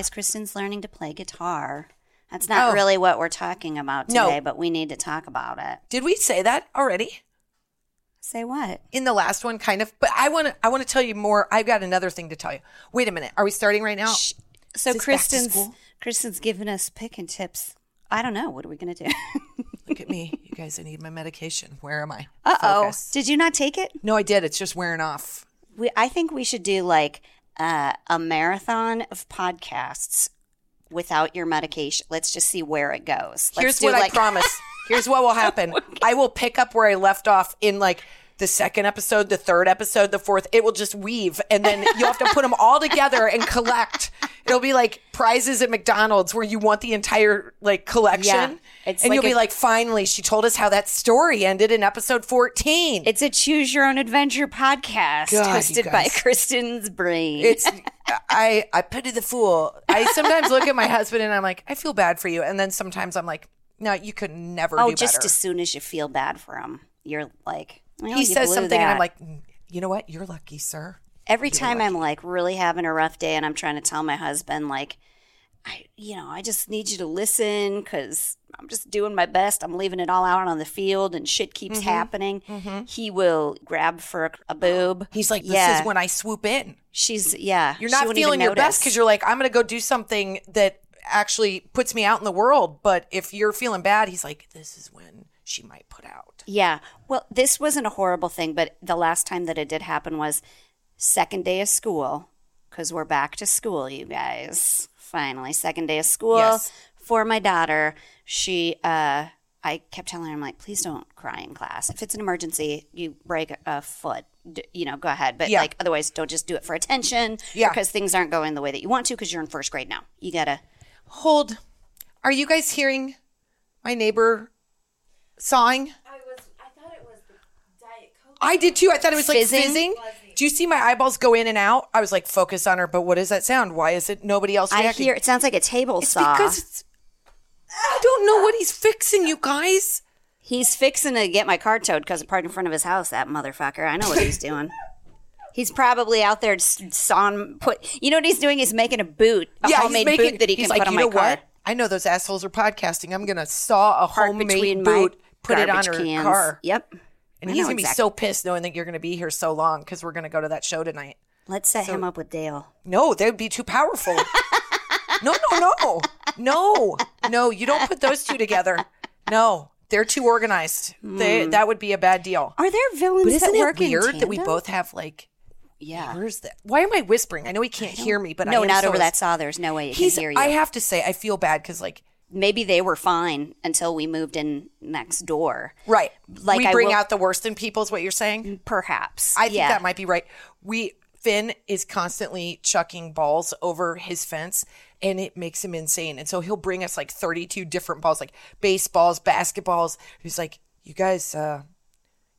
Guys, Kristen's learning to play guitar. That's not Oh. really what we're talking about No. today, but we need to talk about it. Did we say that already? Say what? In the last one, kind of. But I want to. I want to tell you more. I've got another thing to tell you. Wait a minute. Are we starting right now? Shh. So Is this back to Kristen's school? Kristen's giving us picking tips. I don't know. What are we gonna do? Look at me, you guys. I need my medication. Where am I? Uh oh. Focus. Did you not take it? No, I did. It's just wearing off. We, I think we should do like uh, a marathon of podcasts without your medication. Let's just see where it goes. Let's Here's what like- I promise. Here's what will happen. I will pick up where I left off in like the second episode, the third episode, the fourth. It will just weave, and then you'll have to put them all together and collect. It'll be like prizes at McDonald's where you want the entire like collection, Yeah. And like you'll be like, finally, she told us how that story ended in episode fourteen. It's a choose your own adventure podcast God, hosted by. Kristen's brain. It's I I pity the fool. I sometimes look at my husband and I'm like, I feel bad for you, and then sometimes I'm like, no, you could never oh, just better. as soon as you feel bad for him, you're like, well, he says something, and I'm like, "Mm, you know what? You're lucky, sir. Every time I'm like really having a rough day and I'm trying to tell my husband like I you know, I just need you to listen cuz I'm just doing my best. I'm leaving it all out on the field and shit keeps Mm-hmm. happening. He will grab for a, a boob. He's like, this Yeah. is when I swoop in. She's yeah. You're not feeling your best because you're like, I'm going to go do something that actually puts me out in the world. But if you're feeling bad, he's like, this is when she might put out. Yeah. Well, this wasn't a horrible thing, but the last time that it did happen was second day of school because we're back to school, you guys. Finally, second day of school Yes. for my daughter. She, uh, I kept telling her, I'm like, please don't cry in class. If it's an emergency, you break a, a foot, d- you know, go ahead. But Yeah. like, otherwise, don't just do it for attention. Yeah. Because things aren't going the way that you want to because you're in first grade now. You gotta. Hold. Are you guys hearing my neighbor sawing? I was, I thought it was Diet Coke. I did too. I thought it was like Fizzing? Do you see my eyeballs go in and out? I was like, focus on her, but what does that sound? Why is it nobody else I reacting? hear it sounds like a table It's saw. because it's. I don't know what he's fixing, you guys. He's fixing to get my car towed because I parked in front of his house. That motherfucker. I know what he's doing. He's probably out there s- sawing. Put. You know what he's doing? He's making a boot, a yeah, homemade making, boot that he can like, put on you my know car. what? I know those assholes are podcasting. I'm gonna saw a Park homemade boot, put it on her cans. car, Yep. And I he's gonna be so pissed knowing that you're gonna be here so long because we're gonna go to that show tonight. Let's set him up with Dale. No, they would be too powerful. no, no, no, No, no, you don't put those two together. No, they're too organized. They, hmm. that would be a bad deal. Are there villains But isn't that it work in weird that we both have like? Yeah. Where's that? Why am I whispering? I know he can't hear me, but I no, not so- over that saw. There's no way He's. can hear you. I have to say, I feel bad because like, Maybe they were fine until we moved in next door. right, Like we I bring will- out the worst in people. Is what you're saying? Perhaps. I think yeah. that might be right. We Finn is constantly chucking balls over his fence and it makes him insane. And so he'll bring us like 32 different balls, like baseballs, basketballs. He's like, "You guys uh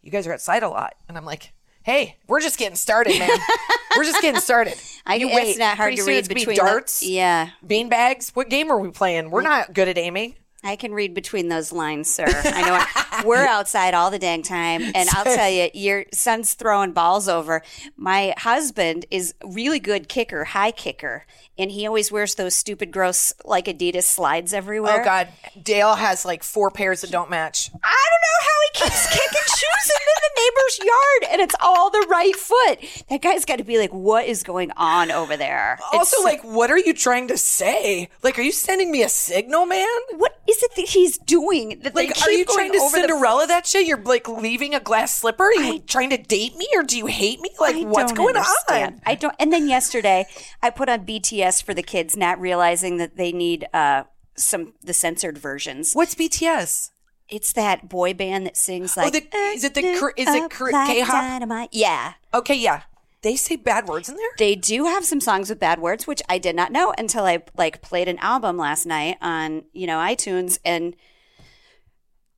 you guys are outside a lot." And I'm like, "Hey, we're just getting started, man. we're just getting started." I, you it's wait. not hard Pretty to read it's gonna be between the- darts. yeah. Bean bags. What game are we playing? We're not good at aiming. I can read between those lines, sir. I know it. we're outside all the dang time, and I'll tell you, your son's throwing balls over. My husband is really good kicker, high kicker, and he always wears those stupid, gross like Adidas slides everywhere. Oh God, Dale has like four pairs that don't match. I don't know how he keeps kicking shoes into the neighbor's yard, and it's all the right foot. That guy's got to be like, what is going on over there? Also, It's- like, what are you trying to say? Like, are you sending me a signal, man? what is it that he's doing? That they keep are you going trying to over Cinderella that shit? You're like leaving a glass slipper? Are you trying to date me or do you hate me? Like, I what's going understand. on? I don't. And then yesterday, I put on BTS for the kids, not realizing that they need uh, some the censored versions. What's BTS? It's that boy band that sings like. Oh, the- is it the "Uh, is it dynamite." Yeah. Okay, yeah. They say bad words in there? They do have some songs with bad words, which I did not know until I like played an album last night on you know iTunes, and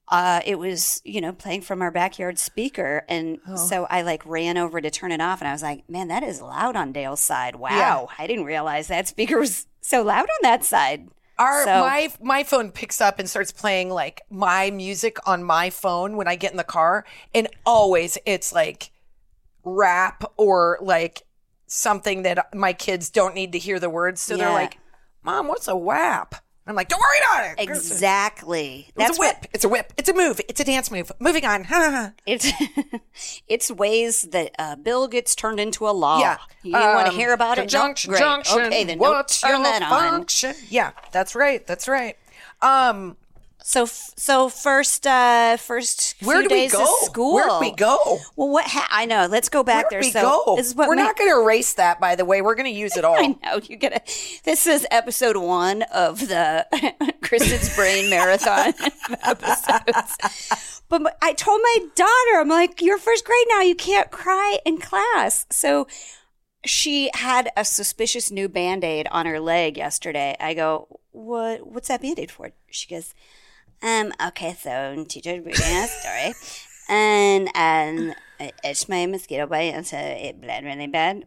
uh, it was you know playing from our backyard speaker, and Oh. so I like ran over to turn it off, and I was like, man, that is loud on Dale's side. Wow, I didn't realize that speaker was so loud on that side. Our So- my my phone picks up and starts playing like my music on my phone when I get in the car, and always it's like rap or like something that my kids don't need to hear the words, so they're like, "Mom, what's a WAP?" I'm like, "Don't worry about it." Exactly. It's That's a what whip. It's a whip. It's a move. It's a dance move. Moving on. it's. it's ways that a bill gets turned into a law. yeah. You want to Um, hear about it? Conjunction. Junction, Okay, then what's don't turn that on. Yeah, that's right. That's right. Um, So, so first, uh, first where do we go? school. Where do we go? Well, what? Ha- I know. Let's go back Where there. we so go? this is what We're not going to erase that, by the way. We're going to use it all. I know you gotta. This is episode one of the Kristen's Brain Marathon episodes. But my- I told my daughter, I'm like, "You're first grade now. You can't cry in class." So she had a suspicious new band aid on her leg yesterday. I go, "What? What's that band aid for?" She goes, "Um, okay, so teacher reading a story, and um, it itched my mosquito bite, and so it bled really bad."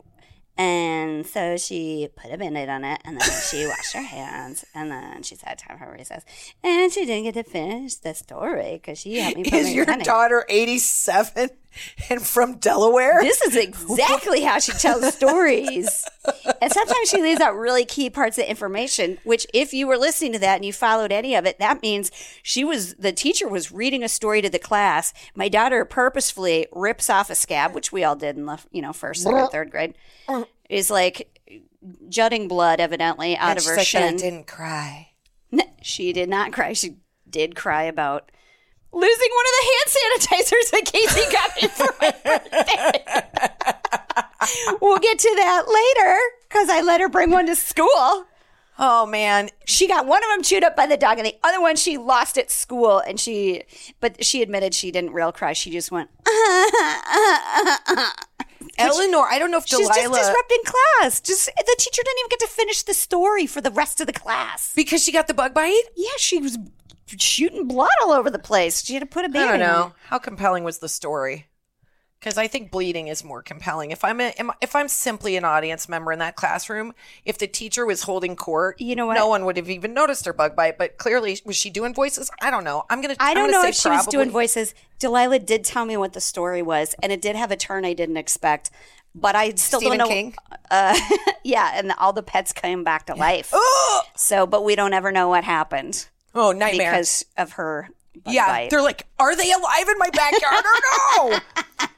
And so she put a band-aid on it and then she washed her hands and then she sat time for recess. And she didn't get to finish the story because she helped me put Is your daughter 87 and from Delaware? This is exactly how she tells stories. And sometimes she leaves out really key parts of the information, which if you were listening to that and you followed any of it, that means she was, the teacher was reading a story to the class. My daughter purposefully rips off a scab, which we all did in the, you know, first or third grade, uh, is like jutting blood evidently out and of her like, "But I shin. didn't cry. She did not cry. She did cry about losing one of the hand sanitizers that Casey got me for my birthday. we'll get to that later because I let her bring one to school. Oh, man. She got one of them chewed up by the dog, and the other one she lost at school. And she, but she admitted she didn't real cry. She just went. Eleanor, I don't know if She's Delilah. just disrupting class. Just the teacher didn't even get to finish the story for the rest of the class. because she got the bug bite? Yeah, she was shooting blood all over the place. She had to put a I band don't know. How compelling was the story? Because I think bleeding is more compelling. If I'm a, am- if I'm simply an audience member in that classroom, if the teacher was holding court, You know what? no one would have even noticed her bug bite. But clearly, was she doing voices? I don't know. I'm gonna. I don't know say if she was doing voices. Delilah did tell me what the story was, and it did have a turn I didn't expect. But I still Stephen don't know. King? Uh, yeah, and all the pets came back to life. So, but we don't ever know what happened Oh, nightmare! because of her. Bug yeah, bite. they're like, are they alive in my backyard or no?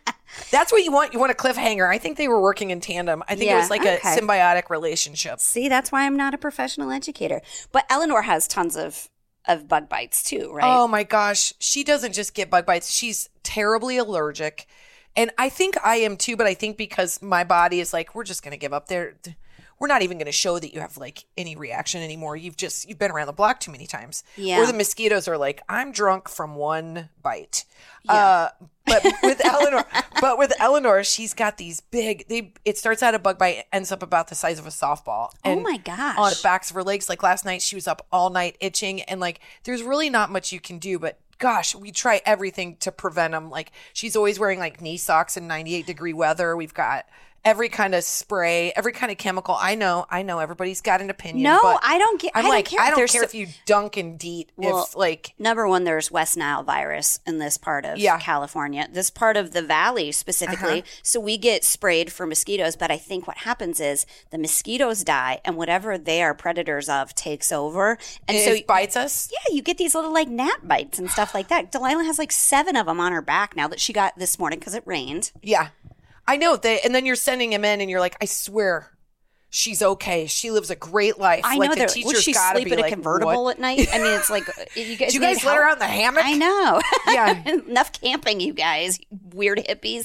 That's what you want. You want a cliffhanger. I think they were working in tandem. I think it was like a symbiotic relationship. See, that's why I'm not a professional educator. But Eleanor has tons of of bug bites too, right? Oh my gosh. She doesn't just get bug bites. She's terribly allergic. And I think I am too, but I think because my body is like, we're just going to give up there. We're not even going to show that you have like any reaction anymore. You've just, you've been around the block too many times. Yeah. Or the mosquitoes are like, I'm drunk from one bite. Uh, but with Eleanor, but with Eleanor, she's got these big, they, it starts out a bug bite, ends up about the size of a softball. Oh my gosh. On the backs of her legs. Like last night, she was up all night itching, and like there's really not much you can do. But gosh, we try everything to prevent them. Like she's always wearing like knee socks in 98 degree weather. We've got every kind of spray, every kind of chemical. I know, I know. Everybody's got an opinion. No, I don't get- I'm I don't like, care. I don't There's care so- if you dunk and deet. Well, if like number one, there's West Nile virus in this part of Yeah. California, this part of the valley specifically. Uh-huh. So we get sprayed for mosquitoes, but I think what happens is the mosquitoes die, and whatever they are predators of takes over, and it so bites us. yeah, you get these little like gnat bites and stuff like that. Delilah has like seven of them on her back now that she got this morning because it rained. Yeah. I know. They, and then you're sending him in and you're like, I swear she's okay. She lives a great life. I like know the that. teacher's Would she gotta sleep be in a like, convertible what? at night? I mean, it's like uh, you guys. You guys let her out in the hammock? I know. Yeah. Enough camping, you guys. Weird hippies.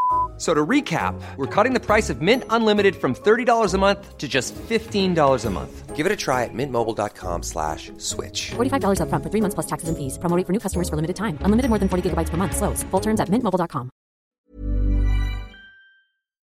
F- So to recap, we're cutting the price of Mint Unlimited from $30 a month to just $15 a month. Give it a try at mintmobile.com slash switch. $45 upfront for three months plus taxes and fees. Promo rate for new customers for limited time. Unlimited more than 40 gigabytes per month. Slows. Full terms at mintmobile.com.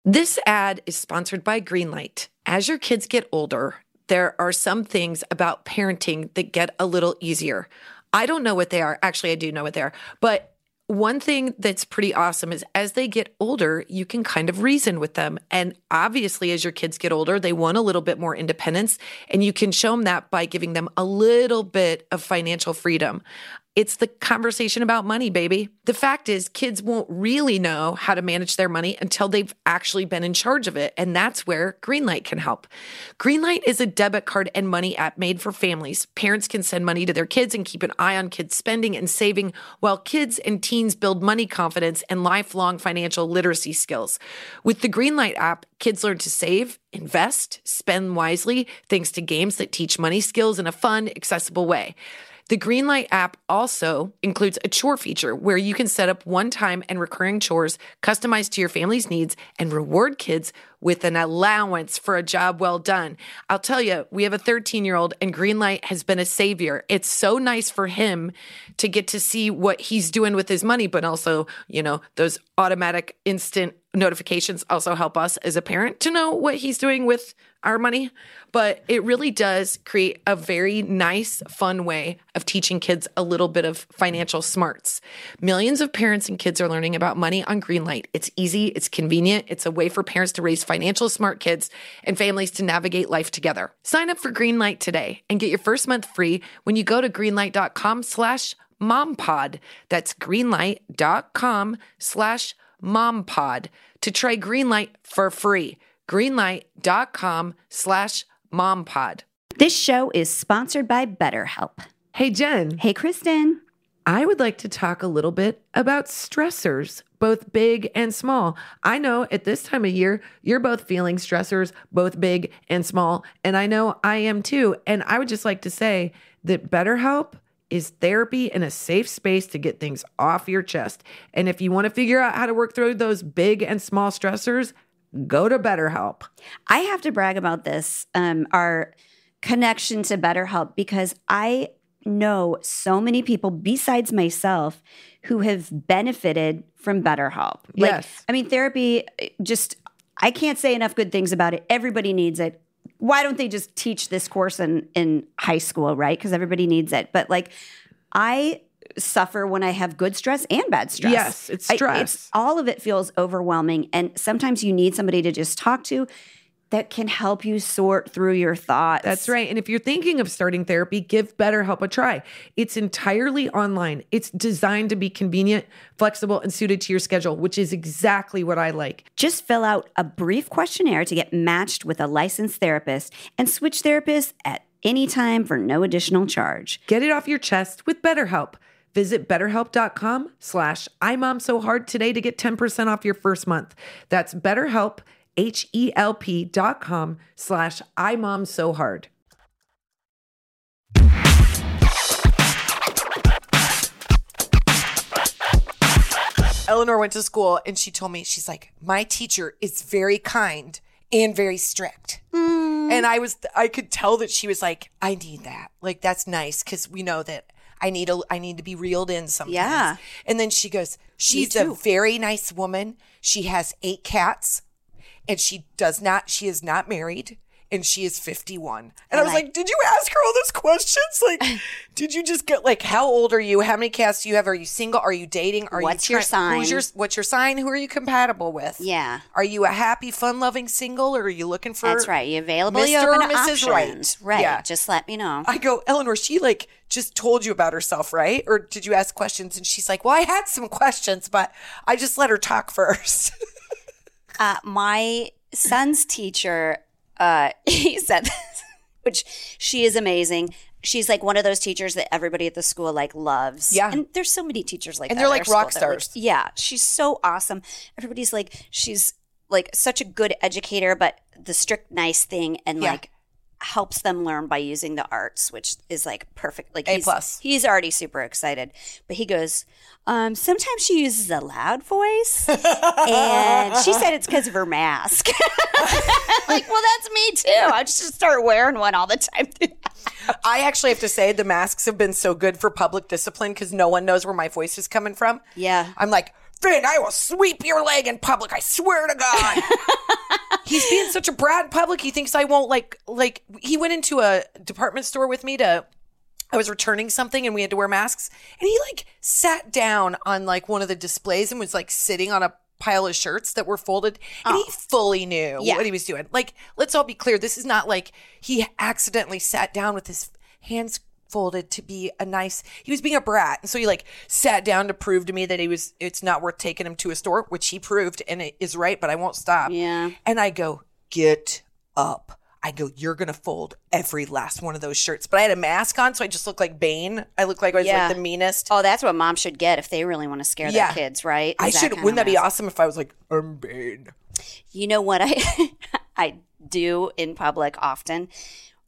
This ad is sponsored by Greenlight. As your kids get older, there are some things about parenting that get a little easier. I don't know what they are. Actually, I do know what they are. But one thing that's pretty awesome is as they get older, you can kind of reason with them. And obviously, as your kids get older, they want a little bit more independence. And you can show them that by giving them a little bit of financial freedom. It's the conversation about money, baby. The fact is, kids won't really know how to manage their money until they've actually been in charge of it. And that's where Greenlight can help. Greenlight is a debit card and money app made for families. Parents can send money to their kids and keep an eye on kids' spending and saving, while kids and teens build money confidence and lifelong financial literacy skills. With the Greenlight app, kids learn to save, invest, spend wisely, thanks to games that teach money skills in a fun, accessible way. The Greenlight app also includes a chore feature where you can set up one time and recurring chores customized to your family's needs and reward kids with an allowance for a job well done. I'll tell you, we have a 13 year old and Greenlight has been a savior. It's so nice for him to get to see what he's doing with his money, but also, you know, those automatic instant notifications also help us as a parent to know what he's doing with our money. But it really does create a very nice, fun way of teaching kids a little bit of financial smarts. Millions of parents and kids are learning about money on Greenlight. It's easy, it's convenient, it's a way for parents to raise financial smart kids and families to navigate life together. Sign up for Greenlight today and get your first month free when you go to greenlight.com slash mompod. That's greenlight.com slash mompod to try Greenlight for free. Greenlight.com slash mompod. This show is sponsored by BetterHelp. Hey, Jen, Hey, Kristen. I would like to talk a little bit about stressors, both big and small. I know at this time of year, you're both feeling stressors, both big and small. And I know I am too. And I would just like to say that BetterHelp is therapy and a safe space to get things off your chest. And if you want to figure out how to work through those big and small stressors, go to BetterHelp. I have to brag about this, um, our connection to BetterHelp, because I know so many people besides myself who have benefited from BetterHelp. Like, Yes. I mean, therapy eh, just, I can't say enough good things about it. Everybody needs it. Why don't they just teach this course in, in high school, right? Because everybody needs it. But like, I suffer when I have good stress and bad stress. Yes, it's I- stress. all of it feels overwhelming. And sometimes you need somebody to just talk to. that can help you sort through your thoughts. That's right. And if you're thinking of starting therapy, give BetterHelp a try. It's entirely online. It's designed to be convenient, flexible, and suited to your schedule, which is exactly what I like. Just fill out a brief questionnaire to get matched with a licensed therapist and switch therapists at any time for no additional charge. Get it off your chest with BetterHelp. Visit betterhelp.com slash imomsohard today to get 10% off your first month. That's betterhelp, H-E-L-P dot com slash imomsohard. Eleanor went to school and she told me, she's like, my teacher is very kind and very strict. Mm. And I was, I could tell that she was like, I need that. Like, that's nice because we know that I need a, I need to be reeled in sometimes. Yeah. And then she goes, she's a very nice woman. She has eight cats and she does not, she is not married and she is 51. And I was like- like, did you ask her all those questions? Like, did you just get like, how old are you? How many cats do you have? Are you single? Are you dating? Are What's you your try- Who's your, what's your sign? Who are you compatible with? Yeah. Are you a happy, fun-loving single, or are you looking for? That's right. You available? You Mr. or Mrs. Right. Right. Yeah. Just let me know. I go, Eleanor. She like just told you about herself, right? Or did you ask questions? And she's like, Well, I had some questions, but I just let her talk first. Uh, my son's teacher, uh, he said this, which she is amazing. She's like one of those teachers that everybody at the school like loves. Yeah. and there's so many teachers like And that they're like rock that, like- stars. yeah, she's so awesome. Everybody's like she's like such a good educator, but the strict nice thing and Yeah. like helps them learn by using the arts, which is like perfect. Like A he's, plus. He's already super excited, but he goes. Um, sometimes she uses a loud voice, and she said it's because of her mask. like, well, that's me too. I just start wearing one all the time. I actually have to say the masks have been so good for public discipline because no one knows where my voice is coming from. Yeah. I'm like, Finn, I will sweep your leg in public. I swear to God. He's being such a brat in public. He thinks I won't like like. He went into a department store with me to. I was returning something and we had to wear masks, and he like sat down on like one of the displays and was like sitting on a pile of shirts that were folded, and he oh. fully knew Yeah. what he was doing. Like, let's all be clear: this is not like he accidentally sat down with his hands folded to be a nice he was being a brat and so he like sat down to prove to me that he was it's not worth taking him to a store which he proved and it is right but i won't stop Yeah. and i go get up i go you're gonna fold every last one of those shirts but i had a mask on so i just looked like bane i looked like i was Yeah. like the meanest Oh, that's what mom should get if they really want to scare Yeah. their kids, right? i should wouldn't that be awesome if i was like i'm bane You know what I I do in public often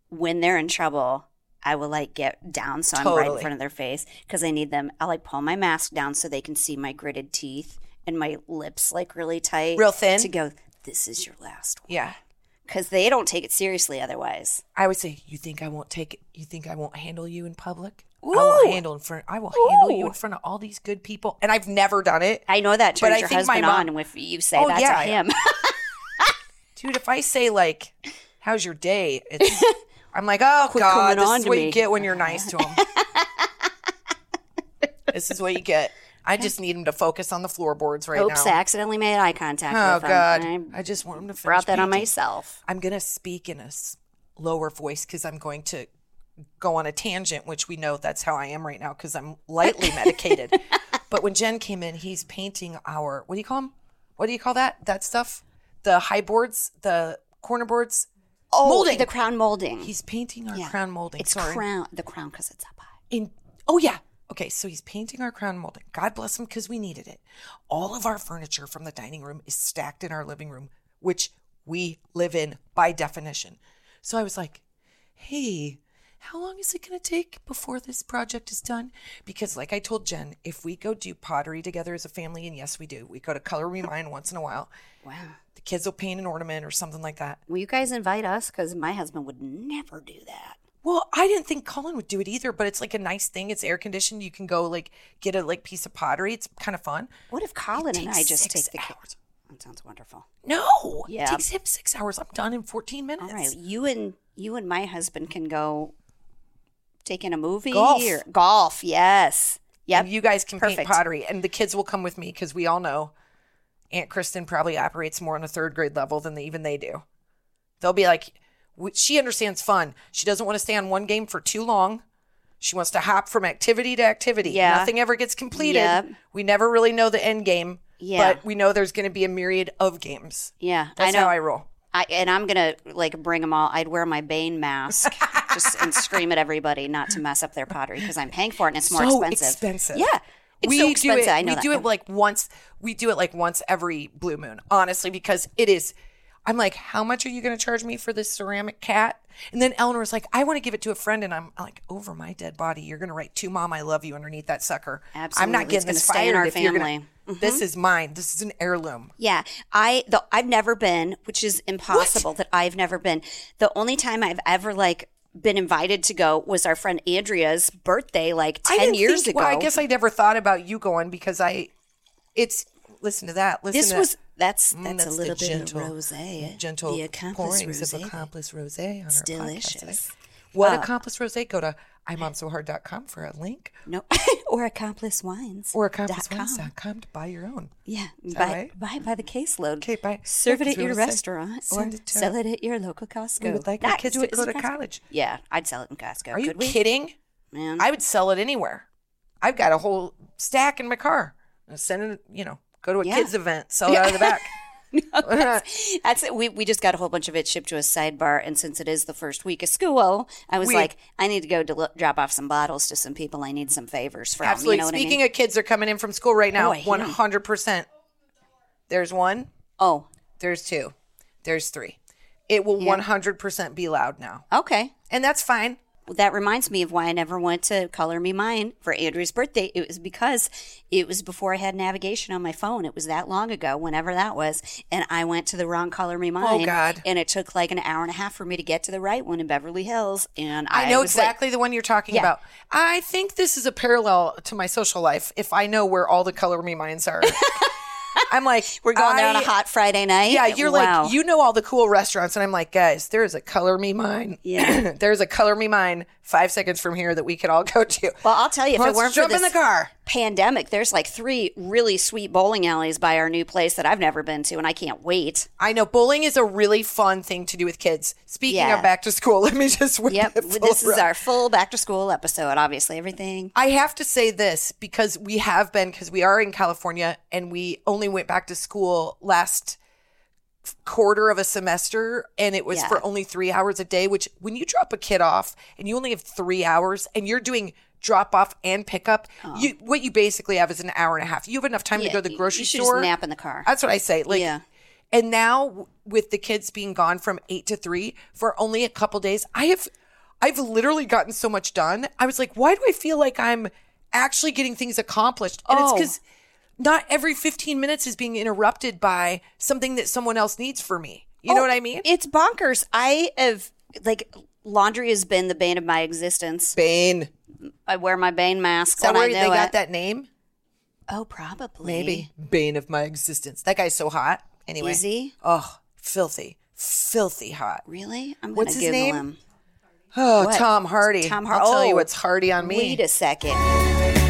when they're in trouble. I will like get down so I'm right in front of their face because I need them. I'll like pull my mask down so they can see my gritted teeth and my lips like really tight, Real thin? To go, this is your last one yeah because they don't take it seriously otherwise. I would say, you think I won't take it? You think I won't handle you in public? I will handle in front. I will handle you in front of all these good people, and I've never done it. I know that But turns I your think my husband mom- on if you say Oh, that yeah. to him. dude. If I say like, "How's your day?" It's I'm like, "Oh Quit God, this on is what me." you get when you're nice to him. this is what you get. I just need him to focus on the floorboards right now. Oops, I accidentally made eye contact Oh with him. God, I I just want him to finish brought that on myself. I'm gonna speak in a lower voice because I'm going to go on a tangent, which we know that's how I am right now because I'm lightly medicated. but when Jen came in, he's painting our what do you call them? What do you call that? That stuff? The high boards, the corner boards. Oh, Molding. the crown molding. He's painting our Yeah. crown molding. It's Sorry. crown, the crown because it's up high. in oh yeah okay so he's painting our crown molding god bless him because we needed it all of our furniture from the dining room is stacked in our living room which we live in by definition so i was like hey how long is it going to take before this project is done because like i told jen if we go do pottery together as a family and yes we do we go to color me mine once in a while Wow. the kids will paint an ornament or something like that Will you guys invite us? Because my husband would never do that. Well, I didn't think Colin would do it either, but it's like a nice thing. It's air conditioned. You can go like get a like piece of pottery. It's kind of fun. What if Colin and I just take the kids? hours. That sounds wonderful. No, Yeah. it takes him six hours. I'm done in 14 minutes. All right, you and you and my husband can go take in a movie Golf. or golf. Yes. Yep. You guys can paint pottery, and the kids will come with me because we all know Aunt Kristen probably operates more on a third grade level than they, even they do. They'll be like, she understands fun. She doesn't want to stay on one game for too long. She wants to hop from activity to activity. Yeah. Nothing ever gets completed. Yep. We never really know the end game. Yeah. But we know there's going to be a myriad of games. Yeah, That's I know. how I roll. I, and I'm gonna like bring them all. I'd wear my Bane mask just and scream at everybody not to mess up their pottery because I'm paying for it and it's more so expensive. expensive. Yeah, it's we so expensive. do it. I know we that. do it like once. We do it like once every blue moon. Honestly, because it is. I'm like, how much are you going to charge me for this ceramic cat? And then Eleanor Eleanor's like, I want to give it to a friend, and I'm like, over my dead body, you're going to write to mom, I love you underneath that sucker. I'm not getting gonna this stay in our you're gonna- family. Mm-hmm. This is mine. This is an heirloom. Yeah, I the I've never been, which is impossible that I've never been. The only time I've ever like been invited to go was our friend Andrea's birthday, like I ten didn't years think- ago. Well, I guess I never thought about you going because I. It's listen to that. Listen this to was that. that's Mm, that's, a little bit gentle, of rosé. Gentle the accomplice pourings rosé. of accomplice rosé on It's our podcast delicious. What Uh, accomplice rosé? Go to imomsohard.com for a link No, or accomplice wines or dot com. to buy your own. Yeah, buy, right? buy by the caseload. Okay, buy- Serve yeah, it at your restaurant or it sell it at your local Costco. We would like our kids to go to Costco. college. Yeah, I'd sell it in Costco. Are you kidding? Man. I would sell it anywhere. I've got a whole stack in my car. I'll Send it, you know, go to a Yeah. kids event, sell it out of the back. That's it. We, we just got a whole bunch of it shipped to a sidebar. And since it is the first week of school, I was We- like, I need to go del- drop off some bottles to some people I need some favors from. Absolutely. You know what Speaking I mean? of kids, they're coming in from school right now. Oh, I hear 'em. 100%. There's one, oh, there's two, there's three. It will 100% be loud now. okay. And that's fine. That reminds me of why I never went to Color Me Mine for Andrew's birthday. It was because it was before I had navigation on my phone. It was that long ago, whenever that was. And I went to the wrong Color Me oh, Mine. Oh, God. And it took like an hour and a half for me to get to the right one in Beverly Hills. And I, I know was late. exactly the one you're talking Yeah. about. I think this is a parallel to my social life. If I know where all the color me Mines are, I'm like, We're going there on a hot Friday night. Yeah, you're Wow. like, you know all the cool restaurants, and I'm like, guys, there is a color me mine. Yeah. there's a color me mine five seconds from here that we could all go to. Well, I'll tell you, if Let's it weren't jump for in this the car. Pandemic, there's like three really sweet bowling alleys by our new place that I've never been to, and I can't wait. I know bowling is a really fun thing to do with kids. Speaking Yeah. of back to school, let me just whip Yep, this is our full back to school episode. Obviously, everything. I have to say this because we have been because we are in California and we only went back to school last quarter of a semester and it was Yeah. for only 3 hours a day which when you drop a kid off and you only have 3 hours and you're doing drop off and pickup oh. you what you basically have is an hour and a half you have enough time to Oh. Go to the grocery you should store just nap in the car. that's what I say like Yeah. and now with the kids being gone from 8 to 3 for only a couple days I have I've literally gotten so much done. I was like, why do I feel like I'm actually getting things accomplished? And it's Oh. because not every 15 minutes is being interrupted by something that someone else needs for me. You know Oh, what I mean? It's bonkers. I have like laundry has been the bane of my existence. Bane. I wear my Bane mask Is that when where they got it. that name? Oh, probably. Maybe. Bane of my existence. That guy's so hot. Anyway. Is he? Oh, filthy. Filthy hot. Really? I'm What's gonna his name? him. Oh, What? Tom Hardy. Tom Hardy. I'll tell you oh, what's hardy on oh, me. Wait a second.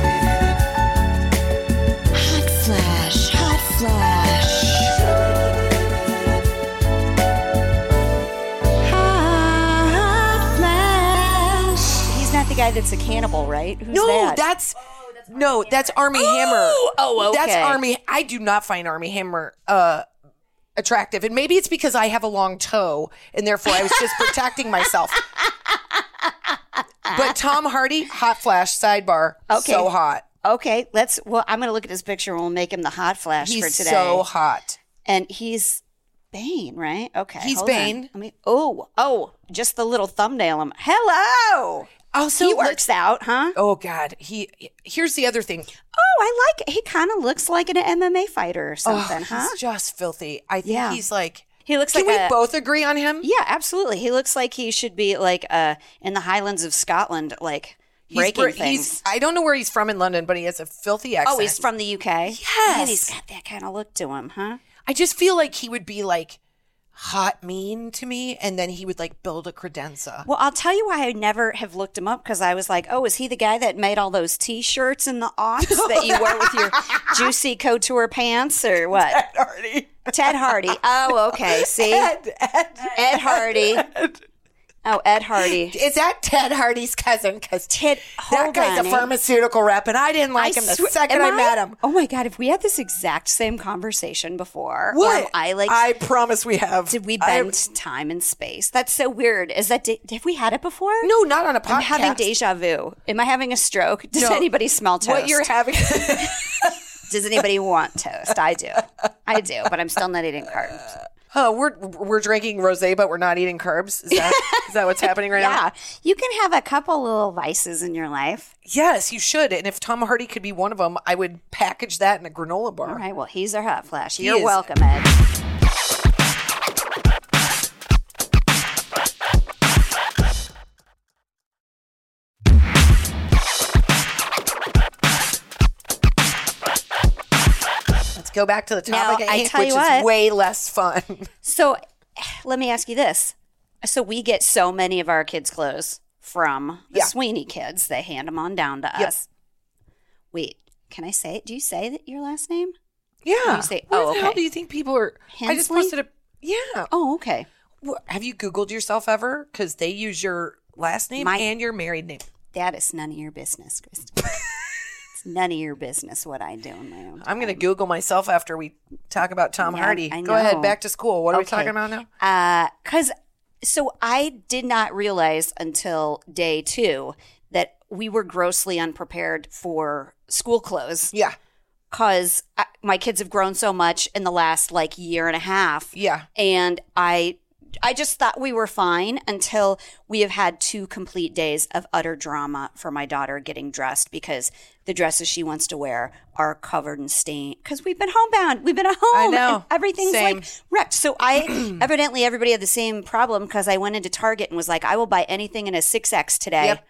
That's a cannibal, right? Who's No, that? that's no, that's Armie Hammer. oh, okay. That's. Armie. I do not find Armie Hammer uh, attractive, and maybe it's because I have a long toe, and therefore I was just protecting myself. But Tom Hardy, hot flash sidebar, Okay. so hot. okay. Let's. Well, I'm gonna look at his picture. and We'll make him the hot flash for He's today. so hot. and he's Bane, right? Okay, He's hold on. Bane. Let me. Oh, oh, just the little thumbnail. Him. Hello. Also, he let's- works out, huh? Oh God, he. Here's the other thing. Oh, I like. He kind of looks like an MMA fighter or Oh, something, huh? he's just filthy. I think Yeah. he's like. He looks Can like we a- both agree on him? Yeah, absolutely. He looks like he should be like uh in the Highlands of Scotland, like He's breaking things. He's, I don't know where he's from in London, but he has a filthy accent. oh, he's from the UK. Yes. Man, he's got that kind of look to him, huh? I just feel like he would be like hot mean to me, and then he would like build a credenza. Well, I'll tell you why I never have looked him up because I was like, oh, is he the guy that made all those T-shirts in the aughts that you wear with your juicy couture pants or what? ted Hardy. Ted Hardy. Oh, okay. See, Ed, Ed. Ed Hardy. Oh, Ed Hardy. Is that Ted Hardy's cousin? Because Ted, that guy's on, a eh? pharmaceutical rep, and I didn't like him the swear- second I, am met him. Oh my god! If we had this exact same conversation before, What? am I like, I promise we have. did we I- bend time and space? That's so weird. Is that have we had it before? no, not on a podcast. I'm having deja vu. Am I having a stroke? Does No. anybody smell toast? What you're having? Does anybody want toast? I do. I do, but I'm still not eating carbs. Oh, we're we're drinking rosé, but we're not eating carbs. Is that is that what's happening right now? Yeah, you can have a couple little vices in your life. Yes, you should. And if Tom Hardy could be one of them, I would package that in a granola bar. All right. Well, he's our hot flash. He You're is. welcome, Ed. Go back to the Now, topic at I tell which you is way less fun. So, let me ask you this: so we get so many of our kids' clothes from the Yeah. Sweeney kids. They hand them on down to Yep. us. Wait, can I say it? Do you say that your last name? Yeah. You say- Where oh, the hell okay. do you think people are? I just Hensley? posted a. Yeah. Oh, okay. Have you Googled yourself ever? Because they use your last name My- and your married name. That is none of your business, Kristen. it's none of your business what I do in my own. I'm going to Google myself after we talk about Tom Yeah, Hardy. I Go ahead, back to school. What are we talking about now? Uh, because so I did not realize until day two that we were grossly unprepared for school clothes Yeah. because uh, my kids have grown so much in the last like year and a half. Yeah. and I. I just thought we were fine until we have had two complete days of utter drama for my daughter getting dressed because the dresses she wants to wear are covered in stain. Because we've been homebound, we've been at home. I know. everything's Same. like wrecked. So I evidently everybody had the same problem because I went into Target and was like, I will buy anything in a six X today. Yep.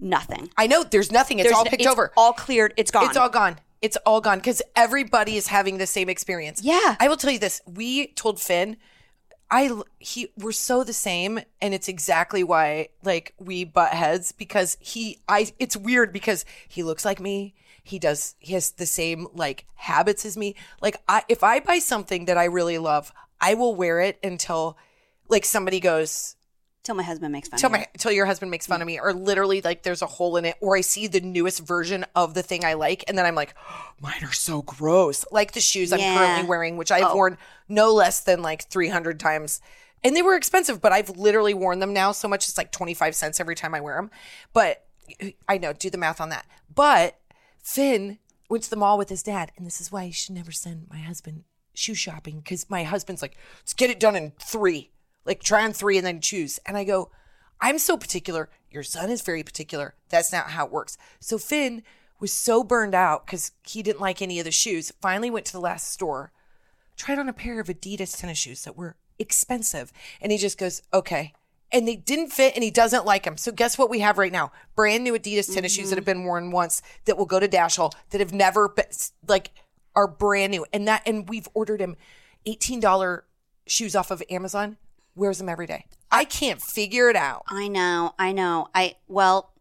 Nothing. I know there's nothing. It's There's all no- picked it's over. All cleared. It's gone. It's all gone. It's all gone because everybody is having the same experience. Yeah. I will tell you this. We told Finn, I he we're so the same, and it's exactly why like we butt heads because he I it's weird because he looks like me. He does he has the same like habits as me. Like I if I buy something that I really love, I will wear it until like somebody goes Till my husband makes fun till of me. my till your husband makes fun of me or literally like there's a hole in it or i see the newest version of the thing i like and then i'm like mine are so gross. Like the shoes i'm Yeah. currently wearing which i've oh. worn no less than like 300 times. And they were expensive but i've literally worn them now so much it's like 25 cents every time i wear them but i know do the math on that. But finn went to the mall with his dad and this is why you should never send my husband shoe shopping because my husband's like let's get it done in three like try on three and then choose and i go I'm so particular. Your son is very particular. That's not how it works. So Finn was so burned out because he didn't like any of the shoes. Finally went to the last store, tried on a pair of Adidas tennis shoes that were expensive. And he just goes, okay. And they didn't fit and he doesn't like them. So guess what we have right now? Brand new Adidas tennis shoes that have mm-hmm. been worn once that will go to Dash Hall that have never been like are brand new. And that and we've ordered him $18 shoes off of Amazon. Wears them every day. I can't figure it out. I know, I know. I well,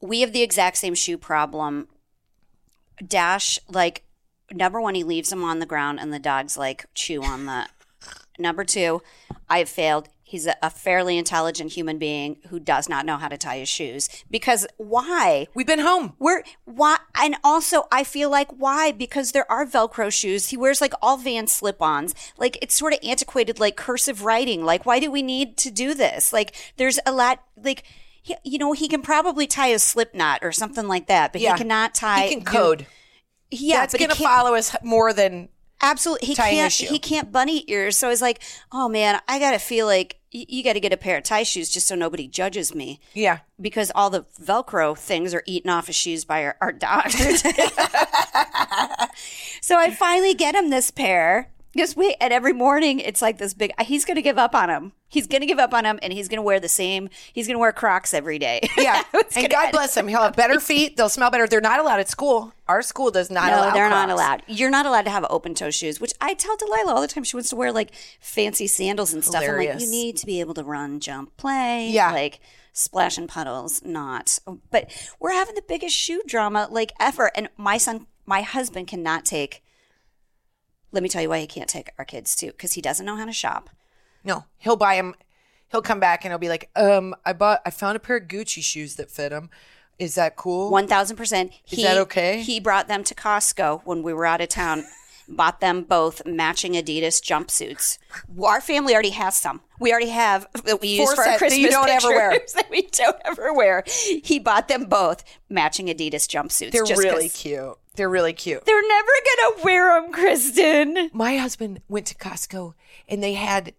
we have the exact same shoe problem. Dash, like number one, he leaves them on the ground, and the dogs like chew on the. number two, I've failed. He's a, a fairly intelligent human being who does not know how to tie his shoes because why? We've been home. We're why, and also I feel like why because there are Velcro shoes. He wears like all Van slip-ons. Like it's sort of antiquated, like cursive writing. Like why do we need to do this? Like there's a lot. Like he, you know, he can probably tie a slip knot or something like that, but Yeah. he cannot tie. He can code. Yeah, That's going to follow us more than Absolutely, he can't. He can't bunny ears. So I was like, "Oh man, I gotta feel like y- you got to get a pair of tie shoes just so nobody judges me." yeah. because all the Velcro things are eaten off his shoes by our, our so I finally get him this pair. Just wait, and every morning it's like this big. He's going to give up on him. He's going to give up on him, and he's going to wear the same. He's going to wear Crocs every day. Yeah. And God bless him. He'll have better feet. They'll smell better. They're not allowed at school. Our school does not allow No, allow they're not allowed. You're not allowed to have open toe shoes, which I tell Delilah all the time. She wants to wear like fancy sandals and stuff. I'm like, you need to be able to run, jump, play. Yeah. Like splash in puddles, not. But we're having the biggest shoe drama like ever. And my son, my husband cannot take Let me tell you why he can't take our kids too, because he doesn't know how to shop. No, he'll buy him. He'll come back and he'll be like, um, I bought, I found a pair of Gucci shoes that fit him. Is that cool? One thousand percent. Is that okay? He brought them to Costco when we were out of town. bought them both matching Adidas jumpsuits. Our family already has some. We already have that we use Four for our set that Christmas you don't ever wear. that we don't ever wear. He bought them both matching Adidas jumpsuits. They're really cute. They're really cute. They're never gonna wear them, Kristen. My husband went to Costco and they had.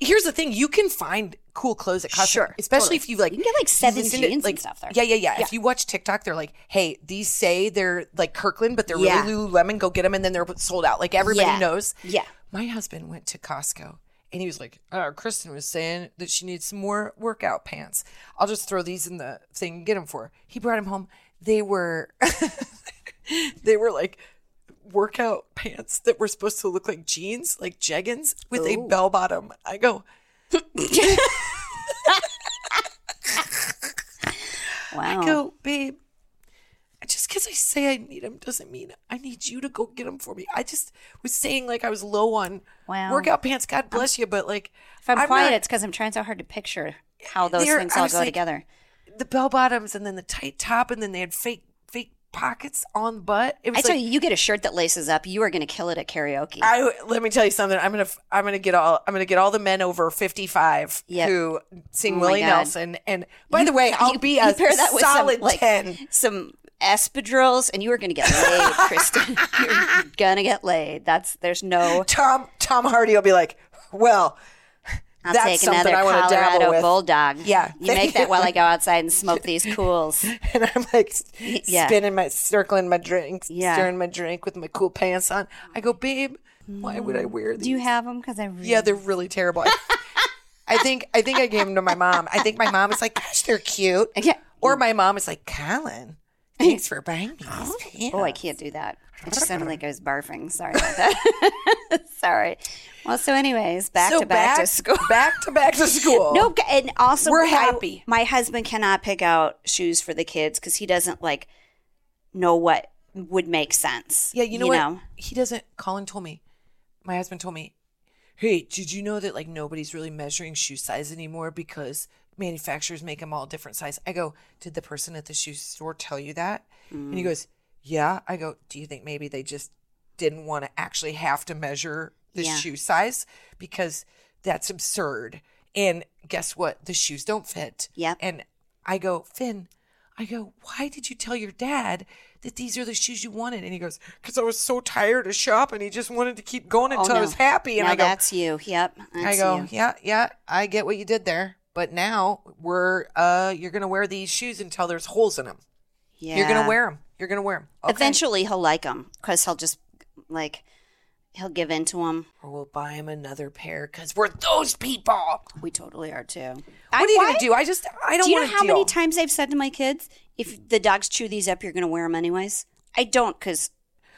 Here's the thing: you can find cool clothes at Costco, Sure, especially totally. if you like. You can get, like, seven listen to, jeans and like- stuff there. Yeah, yeah, yeah, Yeah. If you watch TikTok, they're like, "Hey, these say they're like Kirkland, but they're Yeah. really Lululemon. Go get them, and then they're sold out. Like everybody Yeah. knows." Yeah. My husband went to Costco and he was like, uh, Kristen was saying that she needs some more workout pants. I'll just throw these in the thing and get them for her. He brought them home. They were, they were like workout pants that were supposed to look like jeans, like jeggings with a oh. bell bottom. I go, Wow. I go, babe. Just because I say I need them doesn't mean I need you to go get them for me. I just was saying like I was low on Wow. workout pants. God bless you, but like if I'm, I'm quiet, not- it's because I'm trying so hard to picture how those things all go like- together. the bell bottoms and then the tight top and then they had fake pockets on butt. It was I tell like you, you get a shirt that laces up, you are going to kill it at karaoke. I let me tell you something. I'm gonna I'm gonna get all I'm gonna get all the men over 55 Yep. who sing Oh Willie God. Nelson. And by the way, I'll You- be you a pair that with solid some, like, ten. Some espadrilles, and you are going to get laid, Kristen. You're gonna get laid. That's there's no. Tom Tom Hardy will be like, well. I'll that's take another I want to dabble Colorado bulldog. Yeah. you make that while I go outside and smoke these Kools. and I'm like Yeah. spinning my circling my drinks, Yeah. stirring my drink with my cool pants on. I go, babe, why would I wear these? Do you have them? Because I really Yeah, they're really terrible. I, think I think I gave them to my mom. I think my mom is like, gosh, they're cute. Yeah. Or my mom is like, Colin, thanks for buying these oh. pants. Oh, I can't do that. It just sounded like I was barfing. Sorry about that. Sorry. Well, so anyways, back So to back, to school. Back to back to school. No, and also We're I- happy. my husband cannot pick out shoes for the kids because he doesn't like know what would make sense. Yeah, you know what? He doesn't. Colin told me. My husband told me. Hey, did you know that like nobody's really measuring shoe size anymore because manufacturers make them all different size? I go, did the person at the shoe store tell you that? And Mm. he goes, yeah. I go, do you think maybe they just didn't want to actually have to measure the Yeah. shoe size because that's absurd. And guess what? The shoes don't fit. Yep. And I go, Finn, I go, why did you tell your dad that these are the shoes you wanted? And he goes, because I was so tired of shopping. He just wanted to keep going until I was happy. And Oh, no, I go, that's you. Yep. I go, you. yeah, yeah, I get what you did there. But now we're, uh, you're gonna wear these shoes until there's holes in them. Yeah. You're gonna wear them. You're gonna wear them. Eventually, he'll like them because he'll just like he'll give in to them. or we'll buy him another pair because we're those people. We totally are too. What are you gonna do? I just, I don't Do you know how many times I've said to my kids, "If the dogs chew these up, you're going to wear them anyways"? I don't because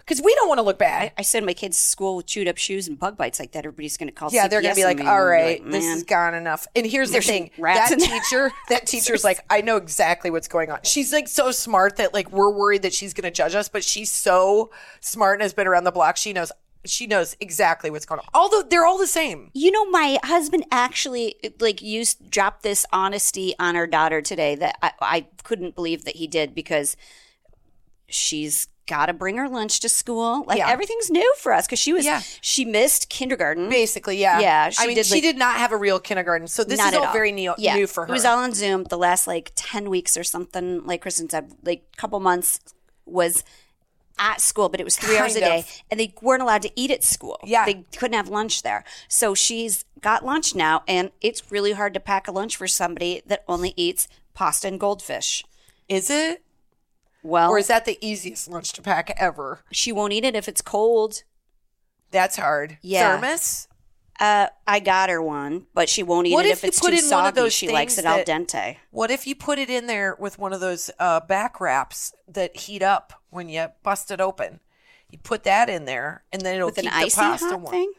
because we don't want to look bad. I send my kids to school with chewed up shoes and bug bites like that. Everybody's going to call. Yeah, they're gonna be like, all and I'll be right, like, this is gone enough. And here's the thing: that teacher, that teacher's like, I know exactly what's going on. She's like so smart that like we're worried that she's gonna judge us, but she's so smart and has been around the block. She knows, she knows exactly what's going on. Although they're all the same. You know, my husband actually like used dropped this honesty on our daughter today that I, I couldn't believe that he did because she's got to bring her lunch to school. Like Yeah. everything's new for us because she was Yeah. she missed kindergarten. Basically, yeah, Yeah, I she mean, did, she like- did not have a real kindergarten, so this is at all, very new, Yeah. new for her. It was all on Zoom. The last like ten weeks or something, like Kristen said, like couple months was at school, but it was three hours a Kind day, of. and they weren't allowed to eat at school. Yeah. they couldn't have lunch there. So she's got lunch now, and it's really hard to pack a lunch for somebody that only eats pasta and goldfish. is it, Well, or is that the easiest lunch to pack ever? she won't eat it if it's cold. That's hard. Yeah. thermos. Uh, I got her one, but she won't eat What it if if it's put too in one of soggy. those She likes it al dente. What if you put it in there with one of those uh, back wraps that heat up when you bust it open? You put that in there, and then it'll With an keep icy the pasta hot warm. thing?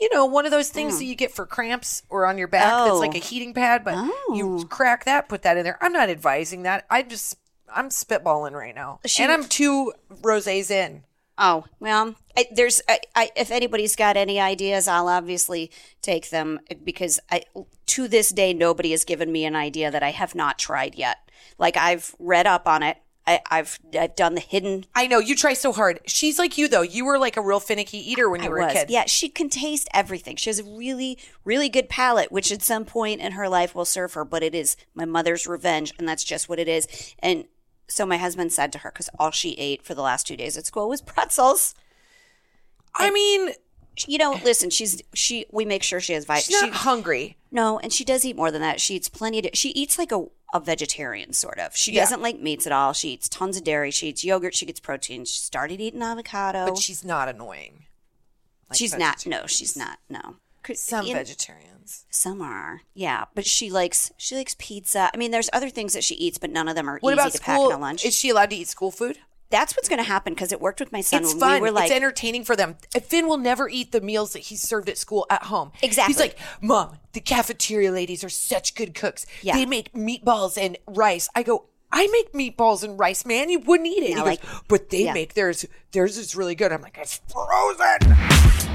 You know, one of those things that you get for cramps or on your back that's like a Oh. heating pad, but you crack that, put that in there. I'm not advising that. I just I'm spitballing right now, She- and I'm two rosés in. Oh well, I, there's. I, I, if anybody's got any ideas, I'll obviously take them because I, to this day, nobody has given me an idea that I have not tried yet. Like I've read up on it. I, I've I've done the hidden. I know you try so hard. She's like you though. You were like a real finicky eater when you I were was. a kid. Yeah, she can taste everything. She has a really, really good palate, which at some point in her life will serve her. But it is my mother's revenge, and that's just what it is. And so my husband said to her, because all she ate for the last two days at school was pretzels. I mean, You know, listen, she's she. We make sure she has she's vitamins. not hungry. No, and she does eat more than that. She eats plenty. Of, she eats like a, a vegetarian sort of. She Yeah. doesn't like meats at all. She eats tons of dairy. She eats yogurt. She gets protein. She started eating avocado. But she's not annoying. like she's not. No, she's not. No. Some You know, vegetarians. Some are. Yeah, but she likes she likes pizza. I mean, there's other things that she eats, but none of them are What easy about to pack in a lunch. Is she allowed to eat school food? That's what's going to happen because it worked with my son it's when fun. we were like, it's entertaining for them. Finn will never eat the meals that he's served at school at home. Exactly. He's like, Mom, the cafeteria ladies are such good cooks. Yeah. They make meatballs and rice. I go, I make meatballs and rice, man. You wouldn't eat it. No, he goes, like- but they yeah. make theirs. Theirs is really good. I'm like, it's frozen.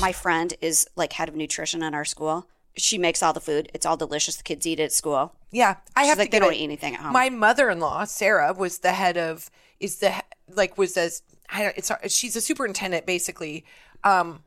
My friend is like head of nutrition at our school. She makes all the food. It's all delicious. The kids eat it at school. Yeah, I She's have like, to they don't it- eat anything at home. My mother-in-law, Sarah, was the head of is the like was as I don't, it's she's a superintendent basically um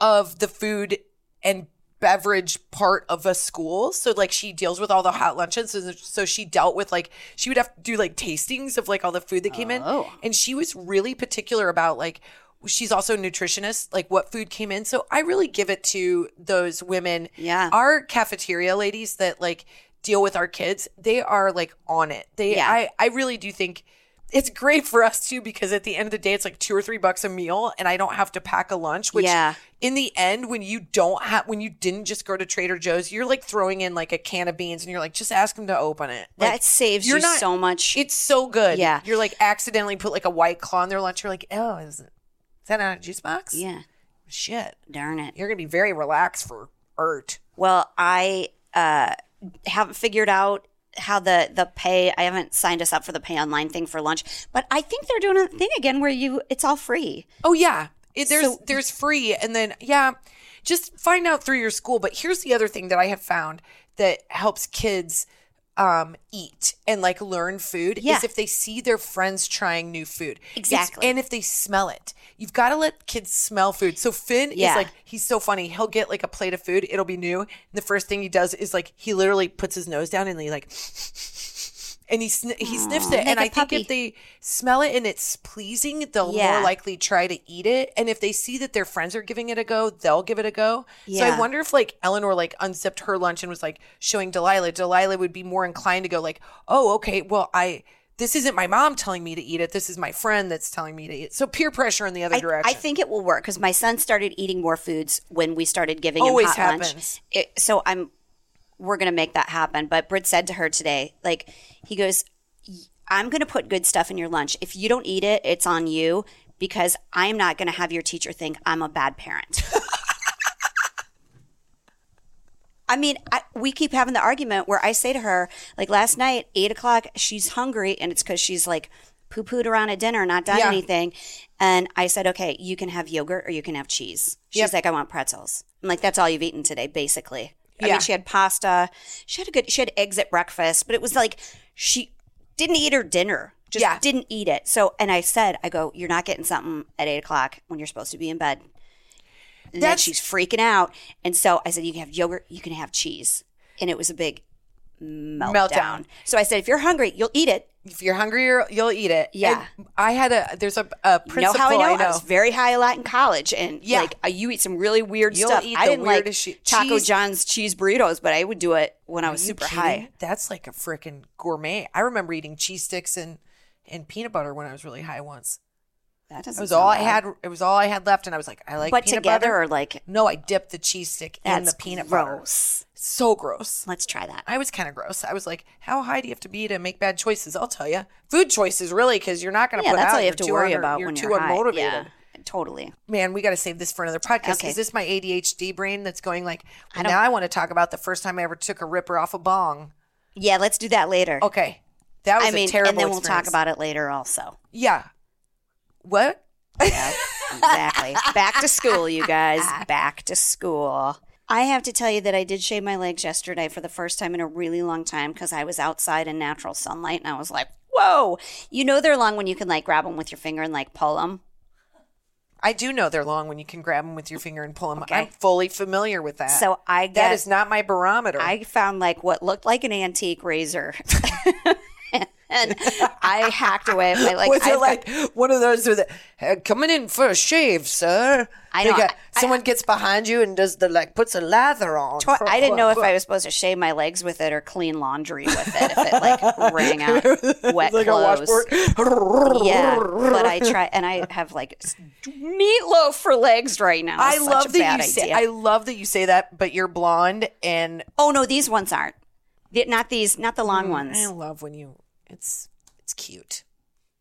of the food and beverage part of a school. So like she deals with all the hot lunches. So, so she dealt with like she would have to do like tastings of like all the food that came Oh. in. And she was really particular about like she's also a nutritionist, like what food came in. So I really give it to those women. Yeah. Our cafeteria ladies that like deal with our kids, they are like on it. They Yeah. I, I really do think it's great for us too because at the end of the day it's like two or three bucks a meal and I don't have to pack a lunch, which Yeah. in the end when you don't have when you didn't just go to Trader Joe's, you're like throwing in like a can of beans and you're like, just ask them to open it. That saves you not- so much. It's so good. Yeah. You're like accidentally put like a white claw in their lunch. You're like, oh, is, it, is that not a juice box? yeah, Shit. darn it. You're gonna be very relaxed for ERT. Well, I uh, haven't figured out how the the pay. I haven't signed us up for the pay online thing for lunch, but I think they're doing a thing again where you it's all free. Oh yeah, it, there's So- there's free, and then yeah, just find out through your school. But here's the other thing that I have found that helps kids um eat and like learn food Yeah. is if they see their friends trying new food It's- Exactly. and if they smell it you've got to let kids smell food so finn Yeah. is like he's so funny he'll get like a plate of food it'll be new and the first thing he does is like he literally puts his nose down and he like and he sn- he sniffs it mm, like and I think if they smell it and it's pleasing they'll Yeah. more likely try to eat it. And if they see that their friends are giving it a go they'll give it a go. So i wonder if like eleanor like unzipped her lunch and was like showing delilah delilah would be more inclined to go like oh okay well i this isn't my mom telling me to eat it. This is my friend that's telling me to eat it. So peer pressure in the other I, direction. I think it will work because my son started eating more foods when we started giving Always him hot happens. lunch. It, so I'm we're gonna make that happen. But Britt said to her today, like he goes, "I'm gonna put good stuff in your lunch. If you don't eat it, it's on you because I'm not gonna have your teacher think I'm a bad parent." I mean, I, we keep having the argument where I say to her, like last night, eight o'clock, she's hungry, and it's because she's like poo pooed around at dinner, not done Yeah. anything. And I said, okay, you can have yogurt or you can have cheese. She's Yep. like, I want pretzels. I'm like, that's all you've eaten today, basically. I Yeah. mean, she had pasta. She had a good. She had eggs at breakfast, but it was like she didn't eat her dinner. Just Yeah. didn't eat it. So, and I said, I go, you're not getting something at eight o'clock when you're supposed to be in bed. And then That's- she's freaking out. And so I said, you can have yogurt, you can have cheese. And it was a big meltdown. Meltdown. So I said, if you're hungry, you'll eat it. If you're hungry, you'll- you'll eat it. Yeah. And I had a there's a, a You know principle how I know? I know. was very high a lot in college, and Yeah. like uh, you eat some really weird You'll stuff. I didn't like shit. Taco Cheese- John's cheese burritos, but I would do it when I was super kidding? high. That's like a freaking gourmet. I remember eating cheese sticks and and peanut butter when I was really high once. That doesn't. It was all I had. It was all I had left, and I was like, I like. But together butter. or like No, I dipped the cheese stick in the peanut butter. gross. So gross. Let's try that. I was kind of gross. I was like, how high do you have to be to make bad choices? I'll tell you. Food choices, really, because you're not going to put out. yeah, put that's out. all you have to worry under- about You're when too you're high. unmotivated. Yeah, totally. Man, we got to save this for another podcast Okay. this my ADHD brain that's going like. I now I want to talk about the first time I ever took a ripper off a bong. Yeah, let's do that later. Okay, that was I mean, a terrible. and then we'll talk about it later. Also, Yeah. What? exactly. Back to school, you guys. Back to school. I have to tell you that I did shave my legs yesterday for the first time in a really long time because I was outside in natural sunlight and I was like, whoa. You know they're long when you can like grab them with your finger and like pull them. I do know they're long when you can grab them with your finger and pull them. Okay. I'm fully familiar with that. So I that get- is not my barometer. I found like what looked like an antique razor. and I hacked away at my like Was it got- like one of those with uh, coming in for a shave, sir? I know, got- I- I- someone gets behind you and does the like puts a lather on. Tw- I didn't know if I was supposed to shave my legs with it or clean laundry with it if it like rang out wet like clothes. Yeah, but I try and I have like meatloaf for legs right now. I love that you say. I love that you say that, but you're blonde, and oh no, these ones aren't. The- not these, not the long ones. I love when you. It's it's cute.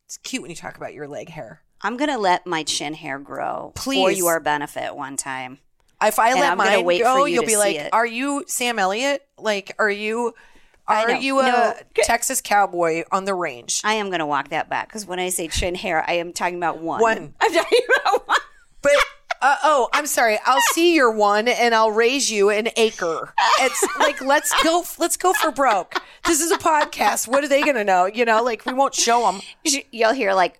It's cute when you talk about your leg hair. I'm gonna let my chin hair grow Please. for your benefit one time. If I And let I'm mine wait go, you you'll be like, it. "Are you Sam Elliott? Like, are you are you a No. Texas cowboy on the range?" I am gonna walk that back because when I say chin hair, I am talking about one. One. I'm talking about one. But uh, oh, I'm sorry. I'll see your one and I'll raise you an acre. It's like let's go. Let's go for broke. This is a podcast. What are they gonna know? You know, like we won't show them. You'll hear like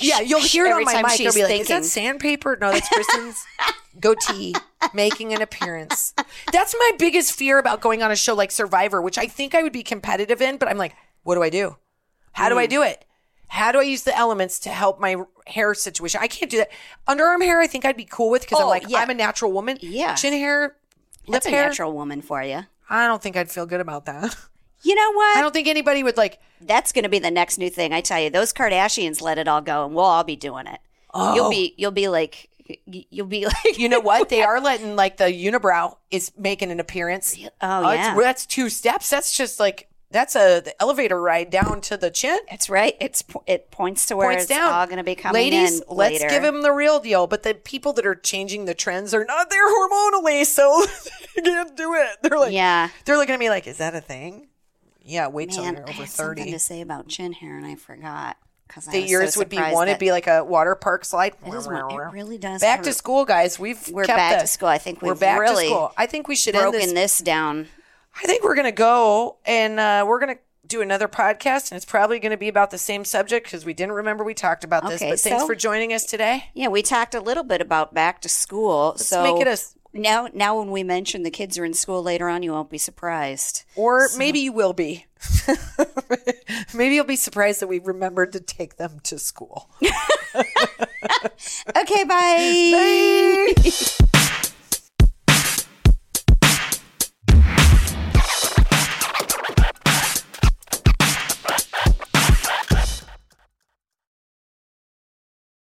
Yeah, you'll hear it on my mic. She's be like, thinking. "Is that sandpaper?" No, that's Kristen's goatee making an appearance. That's my biggest fear about going on a show like Survivor, which I think I would be competitive in. But I'm like, what do I do? How do I do it? How do I use the elements to help my hair situation? I can't do that. Underarm hair, I think I'd be cool with because I'm Oh, like, yeah. I'm a natural woman. Yeah. Chin hair, lip That's a hair. natural woman for you. I don't think I'd feel good about that. You know what? I don't think anybody would like. That's going to be the next new thing. I tell you, those Kardashians let it all go, and we'll all be doing it. Oh. You'll be, you'll be like, you'll be like, Oh. You know what? They are letting like the unibrow is making an appearance. Oh, uh, it's- yeah. that's two steps. That's just like that's a the elevator ride down to the chin. It's right. It's it points to where Points it's down. all going to be coming Ladies, in. let's later. give him the real deal. But the people that are changing the trends are not there hormonally, so they can't do it. They're like, Yeah. they're looking at me like, is that a thing? Yeah, wait till you're I over something thirty. to say about chin hair, and I forgot because That yours would be one. It'd be like a water park slide. It is it really does Back have to school, guys. We've We're back the- to school. I think we're back really to school. I think we should end broken this this down. I think we're going to go and uh, we're going to do another podcast, and it's probably going to be about the same subject because we didn't remember we talked about this. Okay, but thanks so- for joining us today. Yeah, we talked a little bit about back to school. Let's so make it a now. Now, when we mention the kids are in school later on, you won't be surprised. Or maybe you will be. maybe you'll be surprised that we remembered to take them to school. Okay, bye. Bye.